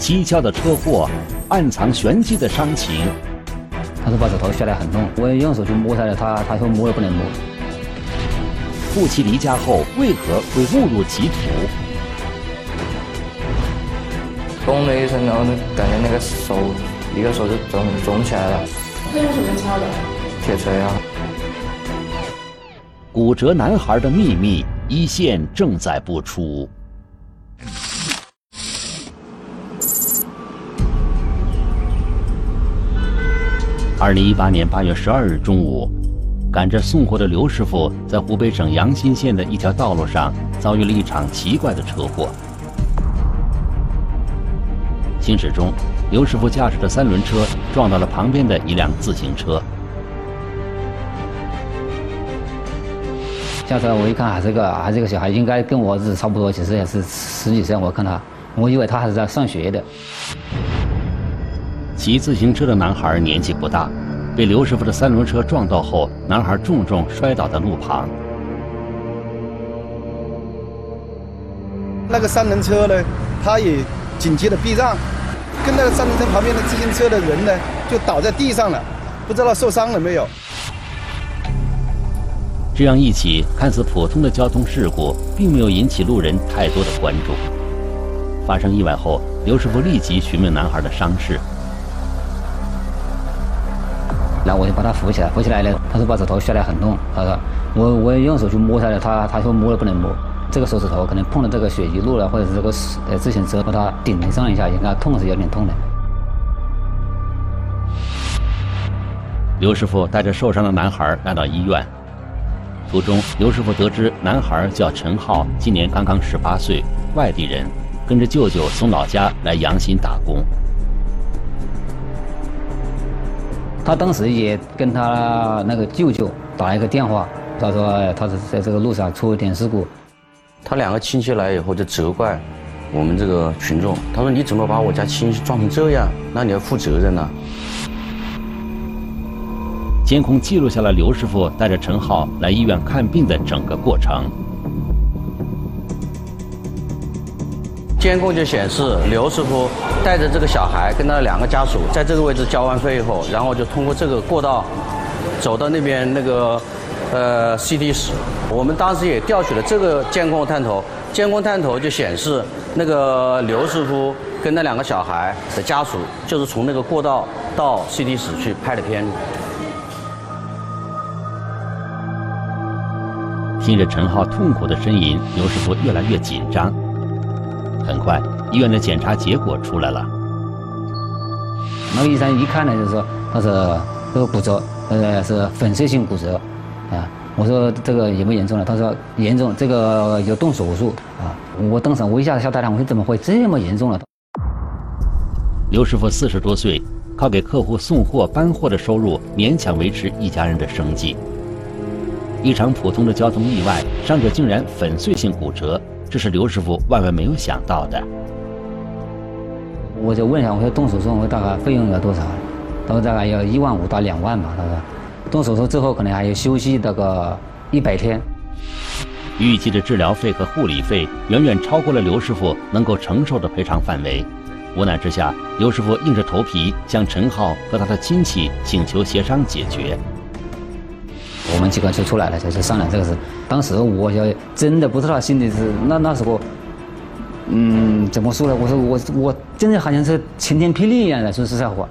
蹊跷的车祸，暗藏玄机的伤情。他说把手头下来很痛，我用手去摸下来，他他说摸也不能摸。夫妻离家后为何会误入歧途？咚的一声，然后感觉那个手一个手就肿肿起来了。那用什么敲的？铁锤啊！骨折男孩的秘密，一线正在播出。二零一八年八月十二日中午，赶着送货的刘师傅在湖北省阳新县的一条道路上遭遇了一场奇怪的车祸。行驶中，刘师傅驾驶的三轮车撞到了旁边的一辆自行车。下车我一看，还是个还是个小孩，应该跟我儿子差不多，其实也是十几岁。我看他，我以为他还是在上学的。骑自行车的男孩年纪不大，被刘师傅的三轮车撞到后，男孩重重摔倒在路旁。那个三轮车呢，他也紧急的避让，跟那个三轮车旁边的自行车的人呢，就倒在地上了，不知道受伤了没有。这样一起看似普通的交通事故，并没有引起路人太多的关注。发生意外后，刘师傅立即询问男孩的伤势。我就把他扶起来，扶起来呢，他说把指头下来很痛，他说我我用手去摸下来，他他说摸也不能摸，这个手指头可能碰了这个血迹路了，或者是这个呃自行车把他顶上一下，应该痛是有点痛的。刘师傅带着受伤的男孩来到医院，途中刘师傅得知男孩叫陈浩，今年刚刚十八岁，外地人，跟着舅舅从老家来阳新打工。他当时也跟他那个舅舅打了一个电话，他说他是在这个路上出了点事故。他两个亲戚来以后就责怪我们这个群众，他说你怎么把我家亲戚撞成这样？那你要负责任呐。监控记录下了刘师傅带着陈浩来医院看病的整个过程。监控就显示刘师傅带着这个小孩跟他两个家属在这个位置交完费以后，然后就通过这个过道走到那边那个呃 CT 室。我们当时也调取了这个监控探头，监控探头就显示那个刘师傅跟那两个小孩的家属就是从那个过道到 CT 室去拍的片子。听着陈浩痛苦的呻吟，刘师傅越来越紧张。很快，医院的检查结果出来了。那个医生一看呢，就是说他是这个骨折，呃，是粉碎性骨折，啊，我说这个严不严重了？他说严重，这个要动手术啊。我当时我一下子吓大了，我说怎么会这么严重了？刘师傅四十多岁，靠给客户送货搬货的收入勉强维持一家人的生计。一场普通的交通意外，伤者竟然粉碎性骨折。这是刘师傅万万没有想到的。我就问一下，我说动手术，我大概费用要多少？他说大概要一万五到两万吧。他说，动手术之后可能还要休息那个一百天。预计的治疗费和护理费远远超过了刘师傅能够承受的赔偿范围。无奈之下，刘师傅硬着头皮向陈浩和他的亲戚请求协商解决。我们几个就出来了，就是商量这个事。当时我就真的不知道心里是那那时候，嗯，怎么说呢？我说我我真的好像是晴天霹雳一样的，说实在话。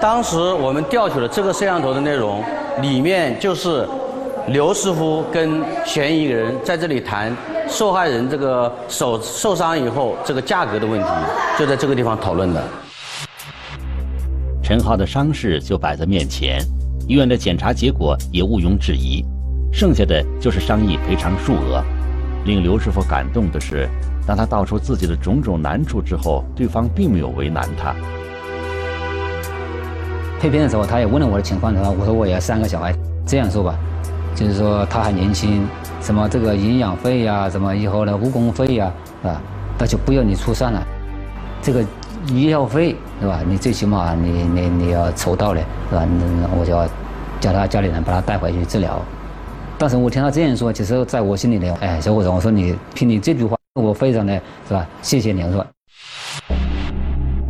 当时我们调取了这个摄像头的内容，里面就是刘师傅跟嫌疑人在这里谈受害人这个手受伤以后这个价格的问题，就在这个地方讨论的。陈浩的伤势就摆在面前。医院的检查结果也毋庸置疑，剩下的就是商议赔偿数额。令刘师傅感动的是，当他道出自己的种种难处之后，对方并没有为难他。配片的时候，他也问了我的情况，他说：“我说我要三个小孩，这样说吧，就是说他还年轻，什么这个营养费呀，什么以后的误工费呀，啊，那就不要你出算了，这个。”医药费是吧？你最起码你你你要筹到了是吧？那我就要叫他家里人把他带回去治疗。当时我听他这样说，其实在我心里呢，哎，小伙子，我说你听你这句话，我非常的是吧？谢谢你，是吧。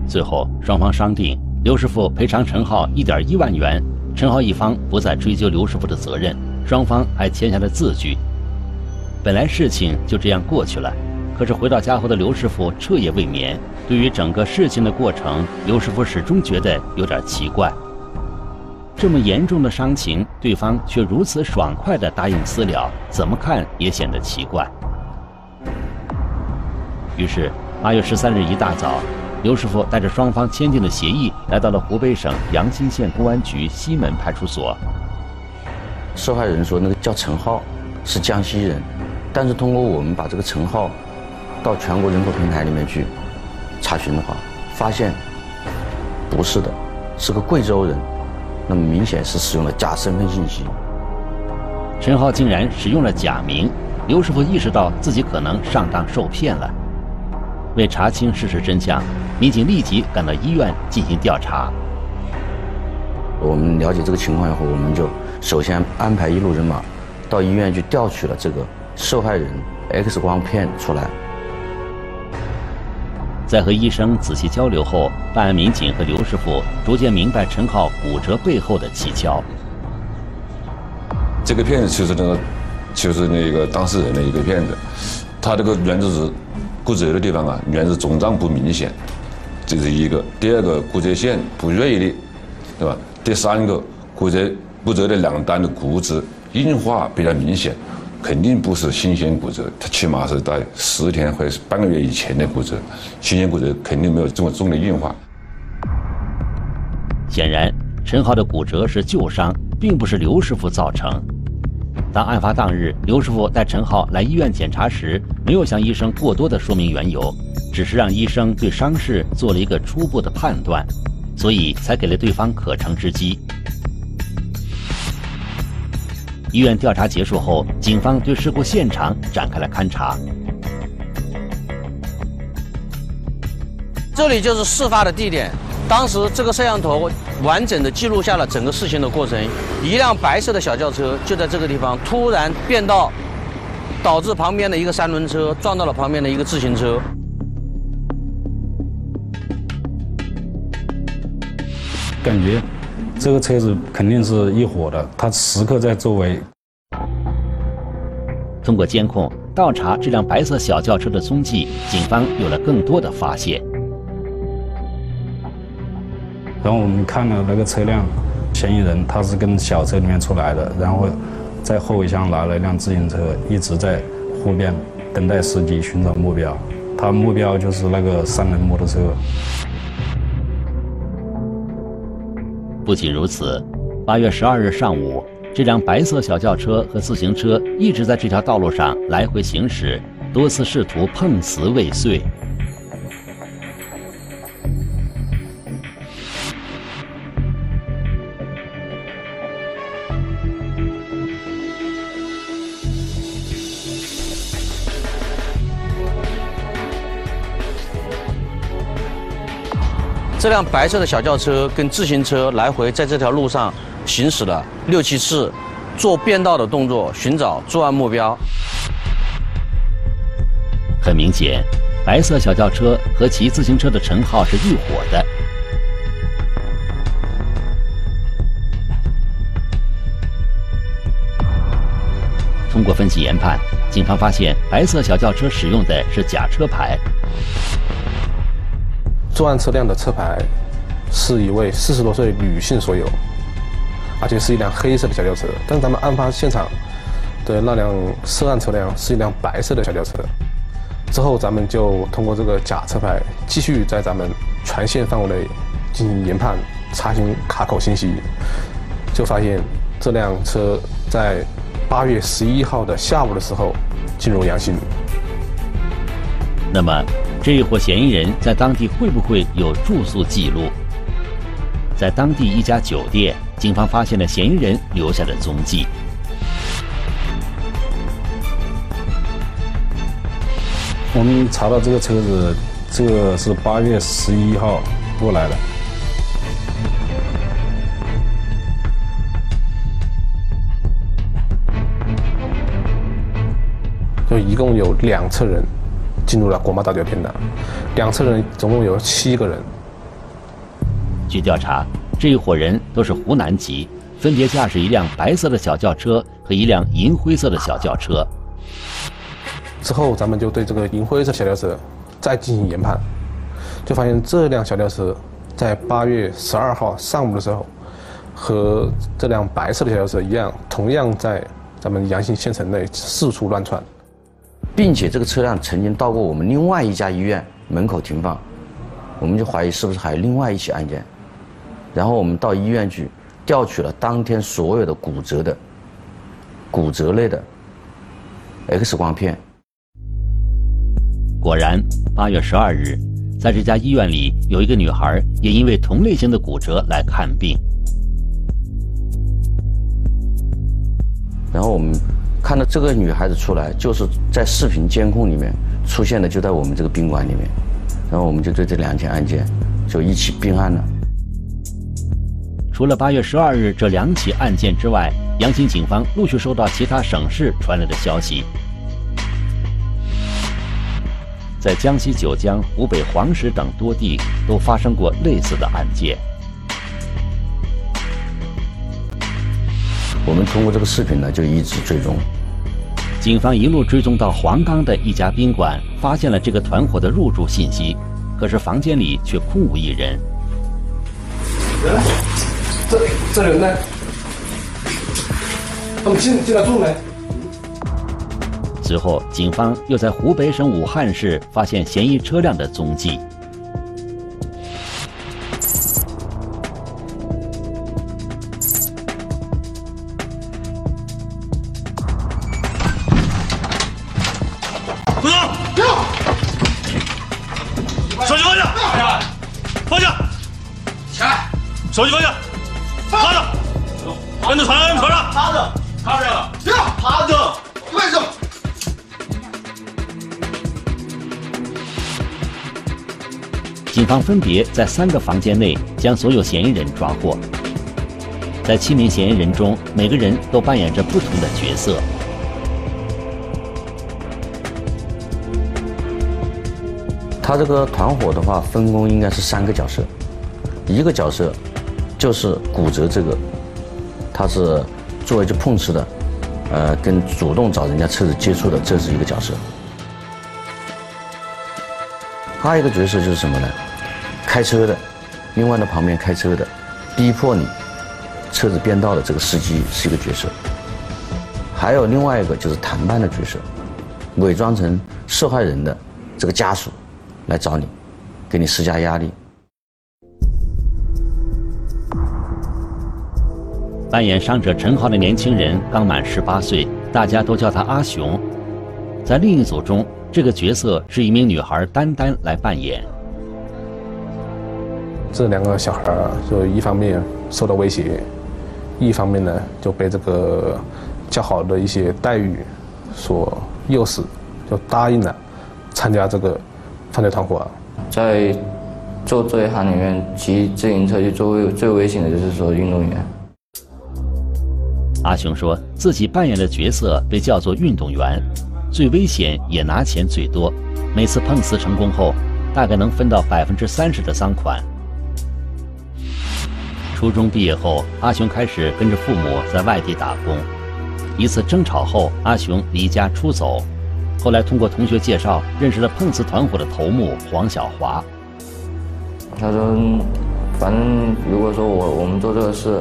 最后双方商定，刘师傅赔偿陈浩一点一万元，陈浩一方不再追究刘师傅的责任，双方还签下了字据。本来事情就这样过去了，可是回到家后的刘师傅彻夜未眠。对于整个事情的过程，刘师傅始终觉得有点奇怪。这么严重的伤情，对方却如此爽快地答应私了，怎么看也显得奇怪。于是，八月十三日一大早，刘师傅带着双方签订的协议，来到了湖北省阳新县公安局西门派出所。受害人说，那个叫陈浩，是江西人，但是通过我们把这个陈浩到全国人口平台里面去查询的话，发现不是的，是个贵州人。那么明显是使用了假身份信息。陈浩竟然使用了假名，刘师傅意识到自己可能上当受骗了。为查清事实真相，民警立即赶到医院进行调查。我们了解这个情况以后，我们就首先安排一路人马到医院去调取了这个受害人 X 光片出来。在和医生仔细交流后，办案民警和刘师傅逐渐明白陈浩骨折背后的蹊跷。这个片子就是那个，就是那个当事人的一个片子，他这个原子是骨折的地方啊，原子肿胀不明显，这是一个；第二个骨折线不锐利，对吧？第三个骨折骨折的两端的骨质硬化比较明显。肯定不是新鲜骨折，它起码是在十天或者是半个月以前的骨折。新鲜骨折肯定没有这么重的硬化。显然，陈浩的骨折是旧伤，并不是刘师傅造成。当案发当日，刘师傅带陈浩来医院检查时，没有向医生过多的说明缘由，只是让医生对伤势做了一个初步的判断，所以才给了对方可乘之机。医院调查结束后，警方对事故现场展开了勘查。这里就是事发的地点，当时这个摄像头完整的记录下了整个事情的过程。一辆白色的小轿车就在这个地方突然变道，导致旁边的一个三轮车撞到了旁边的一个自行车。感觉。这个车子肯定是一伙的，他时刻在周围。通过监控倒查这辆白色小轿车的踪迹，警方有了更多的发现。然后我们看了那个车辆，嫌疑人他是跟小车里面出来的，然后在后备箱拿了一辆自行车，一直在湖边等待司机寻找目标。他目标就是那个三轮摩托车。不仅如此，八月十二日上午，这辆白色小轿车和自行车一直在这条道路上来回行驶，多次试图碰瓷未遂。这辆白色的小轿车跟自行车来回在这条路上行驶了六七次，做变道的动作，寻找作案目标。很明显，白色小轿车和骑自行车的陈浩是一伙的。通过分析研判，警方发现白色小轿车使用的是假车牌。作案车辆的车牌是一位四十多岁女性所有，而且是一辆黑色的小轿车。但咱们案发现场的那辆涉案车辆是一辆白色的小轿车。之后，咱们就通过这个假车牌，继续在咱们全县范围内进行研判、查询卡口信息，就发现这辆车在八月十一号的下午的时候进入阳新。那么，这一伙嫌疑人在当地会不会有住宿记录？在当地一家酒店，警方发现了嫌疑人留下的踪迹。我们查到这个车子，这是八月十一号过来的，就一共有两车人。进入了国贸大酒店的。两侧人，总共有七个人，据调查，这一伙人都是湖南籍，分别驾驶一辆白色的小轿车和一辆银灰色的小轿车。之后，咱们就对这个银灰色小轿车再进行研判，就发现这辆小轿车在八月十二号上午的时候，和这辆白色的小轿车一样，同样在咱们阳信县城内四处乱窜，并且这个车辆曾经到过我们另外一家医院门口停放，我们就怀疑是不是还有另外一起案件。然后我们到医院去调取了当天所有的骨折的骨折类的 X 光片。果然，八月十二日，在这家医院里，有一个女孩也因为同类型的骨折来看病。然后我们看到这个女孩子出来，就是在视频监控里面出现的，就在我们这个宾馆里面。然后我们就对这两起案件就一起并案了。除了八月十二日这两起案件之外，阳新警方陆续收到其他省市传来的消息。在江西九江、湖北黄石等多地都发生过类似的案件。我们通过这个视频呢，就一直追踪。警方一路追踪到黄冈的一家宾馆，发现了这个团伙的入住信息，可是房间里却空无一人。人？这这人呢？他们进进来住没？随后，警方又在湖北省武汉市发现嫌疑车辆的踪迹。手机放下！趴着！跟着船船上！趴着！趴着！不要趴着！为什么？警方分别在三个房间内将所有嫌疑人抓获。在七名嫌疑人中，每个人都扮演着不同的角色。他这个团伙的话，分工应该是三个角色，一个角色就是骨折这个，他是作为去碰瓷的，呃，跟主动找人家车子接触的，这是一个角色。还有一个角色就是什么呢？开车的，另外呢旁边开车的，逼迫你车子变道的这个司机是一个角色。还有另外一个就是谈判的角色，伪装成受害人的这个家属。来找你，给你施加压力。扮演伤者陈浩的年轻人刚满十八岁，大家都叫他阿雄。在另一组中，这个角色是一名女孩丹丹来扮演。这两个小孩就一方面受到威胁，一方面呢就被这个较好的一些待遇所诱使，就答应了参加这个。犯罪团伙在做这一行里面，骑自行车去做最危险的就是说运动员。阿雄说自己扮演的角色被叫做运动员，最危险也拿钱最多，每次碰瓷成功后，大概能分到百分之三十的赃款。初中毕业后，阿雄开始跟着父母在外地打工。一次争吵后，阿雄离家出走。后来通过同学介绍，认识了碰瓷团伙的头目黄小华。他说：“反正如果说我我们做这个事，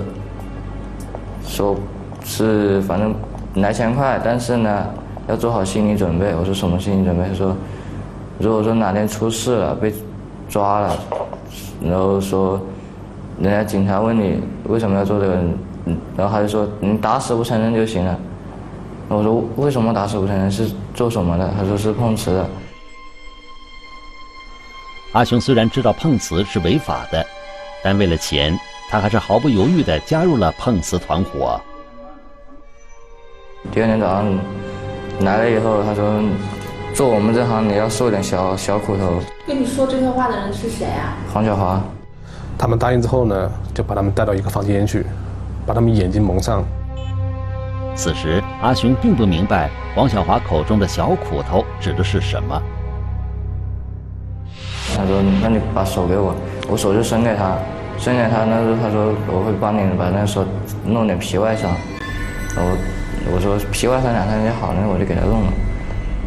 说是反正来钱快，但是呢要做好心理准备。”我说：“什么心理准备？”他说：“如果说哪天出事了，被抓了，然后说人家警察问你为什么要做这个，然后他就说你打死不承认就行了。”我说为什么打死不承认？是做什么的？他说是碰瓷的。阿雄虽然知道碰瓷是违法的，但为了钱，他还是毫不犹豫地加入了碰瓷团伙。第二天早上来了以后，他说做我们这行你要受点小小苦头。跟你说这些话的人是谁啊？黄小华。他们答应之后呢，就把他们带到一个房间去，把他们眼睛蒙上。此时，阿雄并不明白黄小华口中的小苦头指的是什么。他说：“那你把手给我。”我手就伸给他，伸给他那时候他说我会帮你把那手弄点皮外伤，然后我说皮外伤两三天好，那我就给他弄了，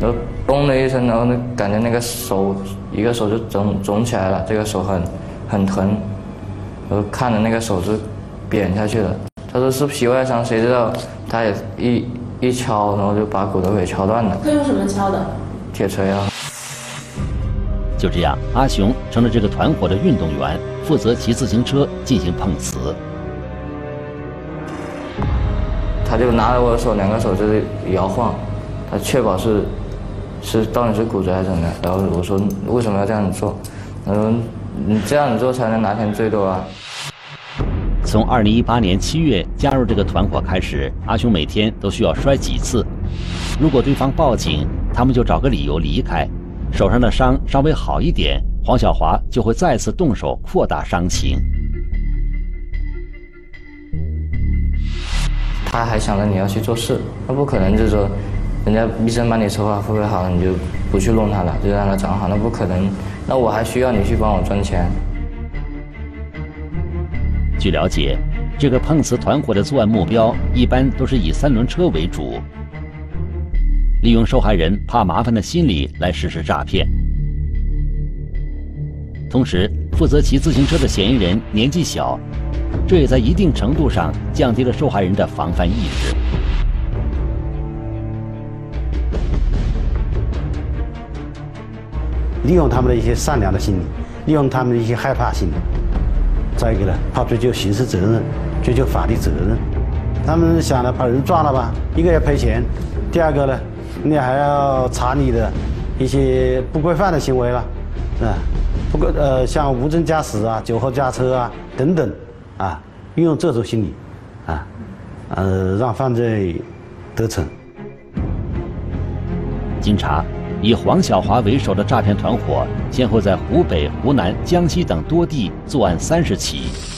然后嘣的一声，然后那感觉那个手一个手就肿肿起来了，这个手很很疼，然后看着那个手是扁下去了。他说是皮外伤，谁知道他也一一敲，然后就把骨头给敲断了。他用什么敲的？铁锤啊。就这样，阿雄成了这个团伙的运动员，负责骑自行车进行碰瓷。他就拿着我的手，两个手就是摇晃，他确保是是到底是骨折还是怎么样。然后我说为什么要这样子做？他说你这样子做才能拿钱最多啊。从2018年7月加入这个团伙开始，阿雄每天都需要摔几次。如果对方报警，他们就找个理由离开。手上的伤稍微好一点，黄小华就会再次动手扩大伤情。他还想着你要去做事，那不可能，就是说，人家医生帮你筹划复好了，你就不去弄他了，就让他长好，那不可能。那我还需要你去帮我赚钱。据了解，这个碰瓷团伙的作案目标一般都是以三轮车为主。利用受害人怕麻烦的心理来实施诈骗。同时，负责骑自行车的嫌疑人年纪小，这也在一定程度上降低了受害人的防范意识。利用他们的一些善良的心理，利用他们的一些害怕心理，再一个呢，怕追究刑事责任，追究法律责任。他们想着把人抓了吧，一个要赔钱，第二个呢？你还要查你的一些不规范的行为了，啊，不过呃，像无证驾驶啊、酒后驾车啊等等，啊，运用这种心理，啊，呃，让犯罪得逞。经查，以黄小华为首的诈骗团伙，先后在湖北、湖南、江西等多地作案三十起。